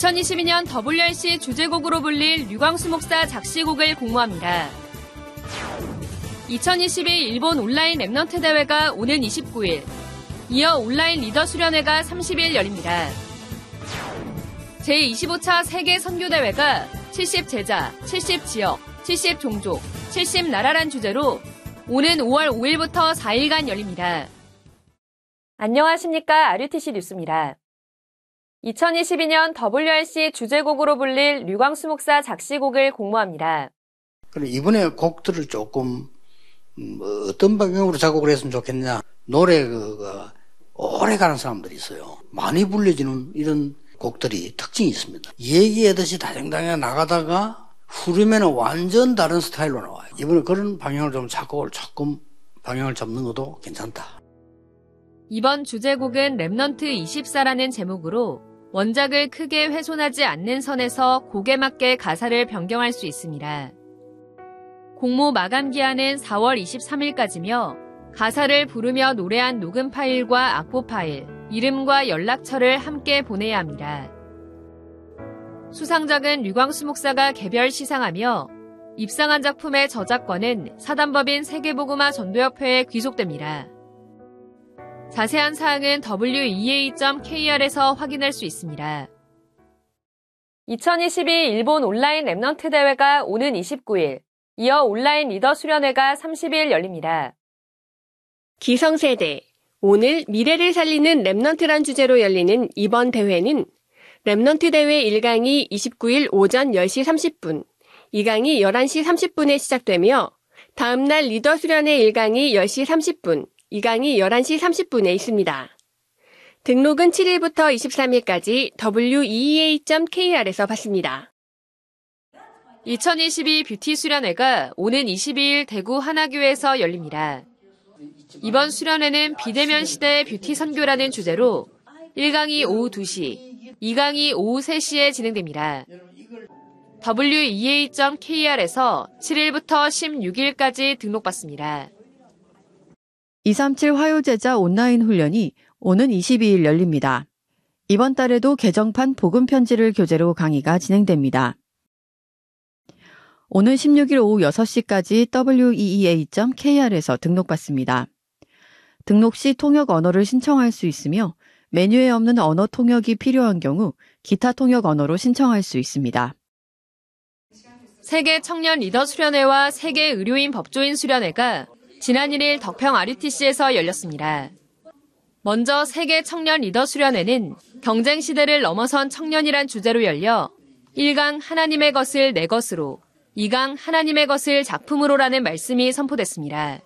2022년 WRC 주제곡으로 불릴 류광수 목사 작시곡을 공모합니다. 2022 일본 온라인 Remnant 대회가 오는 29일, 이어 온라인 리더 수련회가 30일 열립니다. 제25차 세계 선교대회가 70 제자, 70 지역, 70 종족, 70 나라란 주제로 오는 5월 5일부터 4일간 열립니다. 안녕하십니까. RUTC 뉴스입니다. 2022년 WRC 주제곡으로 불릴 류광수 목사 작시곡을 공모합니다. 이번에 곡들을 조금 음, 어떤 방향으로 작곡을 했으면 좋겠냐. 노래가 오래 가는 사람들이 있어요. 많이 불려지는 이런 곡들이 특징이 있습니다. 얘기하듯이 다정다정 나가다가 후르면 완전 다른 스타일로 나와요. 이번에 그런 방향을 좀 작곡을 조금 방향을 잡는 것도 괜찮다. 이번 주제곡은 Remnant 24라는 제목으로 원작을 크게 훼손하지 않는 선에서 곡에 맞게 가사를 변경할 수 있습니다. 공모 마감 기한은 4월 23일까지며 가사를 부르며 노래한 녹음 파일과 악보 파일, 이름과 연락처를 함께 보내야 합니다. 수상작은 류광수 목사가 개별 시상하며 입상한 작품의 저작권은 사단법인 세계복음화 전도협회에 귀속됩니다. 자세한 사항은 wea.kr에서 확인할 수 있습니다. 2022 일본 온라인 Remnant 대회가 오는 29일, 이어 온라인 리더 수련회가 30일 열립니다. 기성세대, 오늘 미래를 살리는 Remnant란 주제로 열리는 이번 대회는 Remnant 대회 1강이 29일 오전 10시 30분, 2강이 11시 30분에 시작되며 다음날 리더 수련회 1강이 10시 30분, 2강이 11시 30분에 있습니다. 등록은 7일부터 23일까지 wea.kr에서 받습니다. 2022 뷰티 수련회가 오는 22일 대구 하나교에서 열립니다. 이번 수련회는 비대면 시대의 뷰티 선교라는 주제로 1강이 오후 2시, 2강이 오후 3시에 진행됩니다. wea.kr에서 7일부터 16일까지 등록받습니다. 237 화요제자 온라인 훈련이 오는 22일 열립니다. 이번 달에도 개정판 복음 편지를 교재로 강의가 진행됩니다. 오는 16일 오후 6시까지 weea.kr에서 등록받습니다. 등록 시 통역 언어를 신청할 수 있으며 메뉴에 없는 언어 통역이 필요한 경우 기타 통역 언어로 신청할 수 있습니다. 세계 청년 리더 수련회와 세계 의료인 법조인 수련회가 지난 1일 덕평 RUTC에서 열렸습니다. 먼저 세계 청년 리더 수련회는 경쟁 시대를 넘어선 청년이란 주제로 열려 1강 하나님의 것을 내 것으로, 2강 하나님의 것을 작품으로라는 말씀이 선포됐습니다.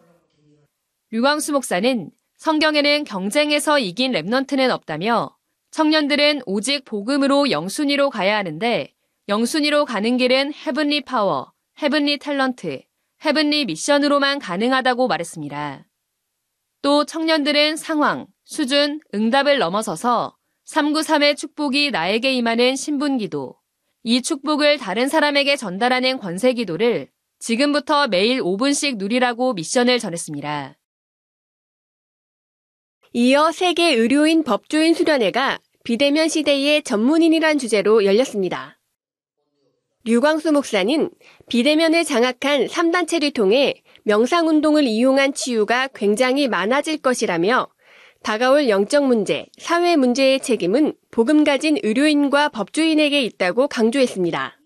류광수 목사는 성경에는 경쟁에서 이긴 Remnant는 없다며 청년들은 오직 복음으로 영순위로 가야 하는데 영순위로 가는 길은 Heavenly Power, Heavenly Talent, Heavenly Mission으로만 가능하다고 말했습니다. 또 청년들은 상황, 수준, 응답을 넘어서서 393의 축복이 나에게 임하는 신분기도, 이 축복을 다른 사람에게 전달하는 권세기도를 지금부터 매일 5분씩 누리라고 미션을 전했습니다. 이어 세계 의료인 법조인 수련회가 비대면 시대의 전문인이란 주제로 열렸습니다. 류광수 목사는 비대면을 장악한 3단체를 통해 명상운동을 이용한 치유가 굉장히 많아질 것이라며 다가올 영적 문제, 사회 문제의 책임은 복음 가진 의료인과 법조인에게 있다고 강조했습니다.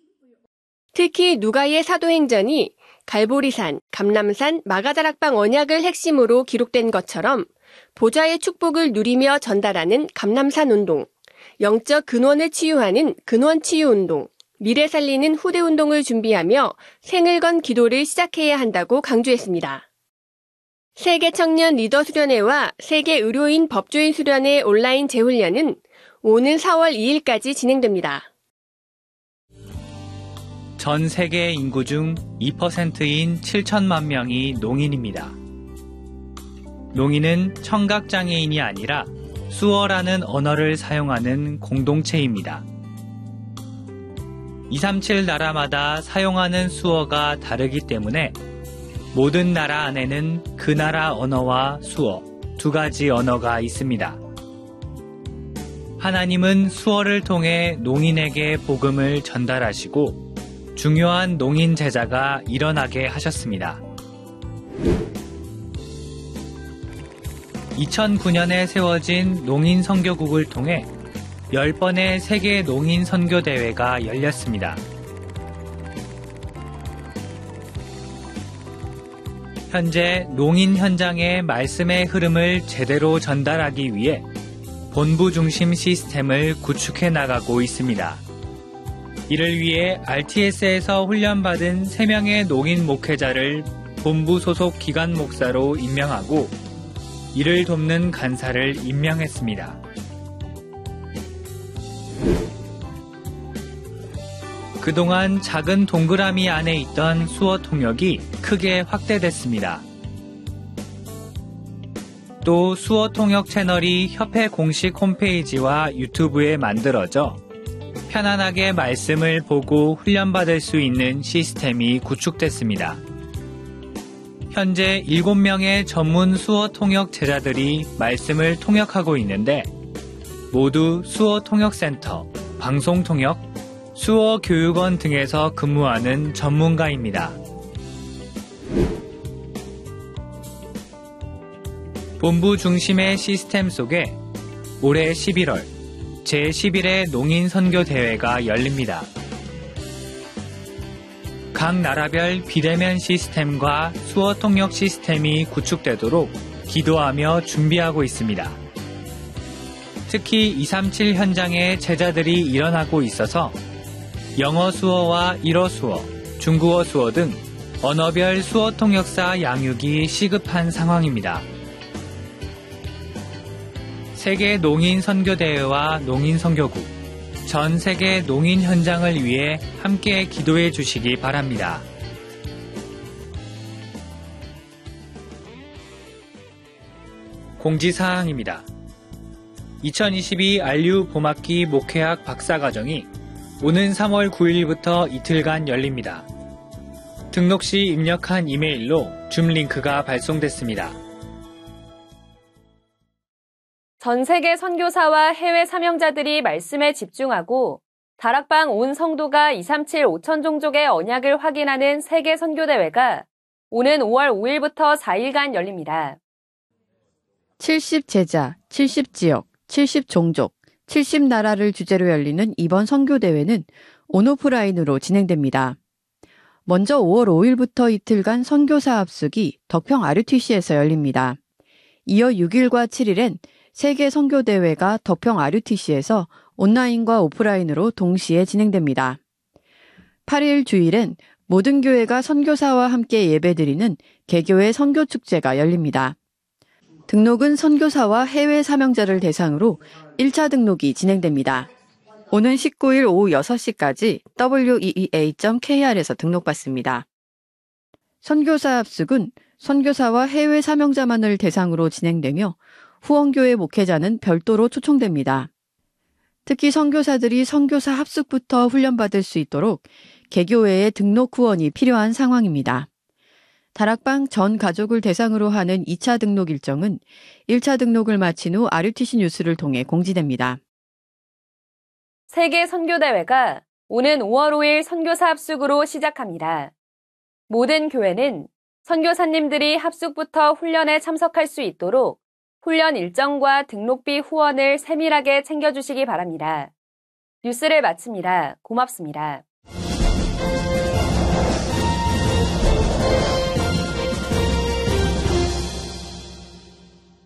특히 누가의 사도행전이 갈보리산, 감남산, 마가다락방 언약을 핵심으로 기록된 것처럼 보좌의 축복을 누리며 전달하는 감남산 운동, 영적 근원을 치유하는 근원 치유 운동, 미래 살리는 후대 운동을 준비하며 생을 건 기도를 시작해야 한다고 강조했습니다. 세계 청년 리더 수련회와 세계 의료인 법조인 수련회 온라인 재훈련은 오는 4월 2일까지 진행됩니다. 전 세계 인구 중 2%인 7천만 명이 농인입니다. 농인은 청각장애인이 아니라 수어라는 언어를 사용하는 공동체입니다. 237 나라마다 사용하는 수어가 다르기 때문에 모든 나라 안에는 그 나라 언어와 수어 두 가지 언어가 있습니다. 하나님은 수어를 통해 농인에게 복음을 전달하시고 중요한 농인 제자가 일어나게 하셨습니다. 2009년에 세워진 농인 선교국을 통해 10번의 세계 농인 선교 대회가 열렸습니다. 현재 농인 현장의 말씀의 흐름을 제대로 전달하기 위해 본부 중심 시스템을 구축해 나가고 있습니다. 이를 위해 RTS에서 훈련받은 3명의 농인 목회자를 본부 소속 기관 목사로 임명하고 이를 돕는 간사를 임명했습니다. 그동안 작은 동그라미 안에 있던 수어 통역이 크게 확대됐습니다. 또 수어 통역 채널이 협회 공식 홈페이지와 유튜브에 만들어져 편안하게 말씀을 보고 훈련받을 수 있는 시스템이 구축됐습니다. 현재 7명의 전문 수어 통역 제자들이 말씀을 통역하고 있는데 모두 수어 통역센터, 방송 통역, 수어 교육원 등에서 근무하는 전문가입니다. 본부 중심의 시스템 속에 올해 11월 제11회 농인 선교 대회가 열립니다. 각 나라별 비대면 시스템과 수어 통역 시스템이 구축되도록 기도하며 준비하고 있습니다. 특히 237 현장에 제자들이 일어나고 있어서 영어 수어와 일어 수어, 중국어 수어 등 언어별 수어 통역사 양육이 시급한 상황입니다. 세계 농인 선교대회와 농인 선교국, 전 세계 농인 현장을 위해 함께 기도해 주시기 바랍니다. 공지사항입니다. 2022 알류 봄학기 목회학 박사과정이 오는 3월 9일부터 이틀간 열립니다. 등록 시 입력한 이메일로 줌 링크가 발송됐습니다. 전 세계 선교사와 해외 사명자들이 말씀에 집중하고 다락방 온 성도가 237 5천 종족의 언약을 확인하는 세계 선교대회가 오는 5월 5일부터 4일간 열립니다. 70 제자, 70 지역, 70 종족, 70나라를 주제로 열리는 이번 선교대회는 온오프라인으로 진행됩니다. 먼저 5월 5일부터 이틀간 선교사 합숙이 덕평 RUTC에서 열립니다. 이어 6일과 7일엔 세계 선교대회가 덕평 RUTC에서 온라인과 오프라인으로 동시에 진행됩니다. 8일 주일엔 모든 교회가 선교사와 함께 예배드리는 개교회 선교축제가 열립니다. 등록은 선교사와 해외 사명자를 대상으로 1차 등록이 진행됩니다. 오는 19일 오후 6시까지 weea.kr에서 등록받습니다. 선교사 합숙은 선교사와 해외 사명자만을 대상으로 진행되며 후원교회 목회자는 별도로 초청됩니다. 특히 선교사들이 선교사 합숙부터 훈련받을 수 있도록 개교회의 등록 후원이 필요한 상황입니다. 다락방 전 가족을 대상으로 하는 2차 등록 일정은 1차 등록을 마친 후 RUTC 뉴스를 통해 공지됩니다. 세계 선교대회가 오는 5월 5일 선교사 합숙으로 시작합니다. 모든 교회는 선교사님들이 합숙부터 훈련에 참석할 수 있도록 훈련 일정과 등록비 후원을 세밀하게 챙겨주시기 바랍니다. 뉴스를 마칩니다. 고맙습니다.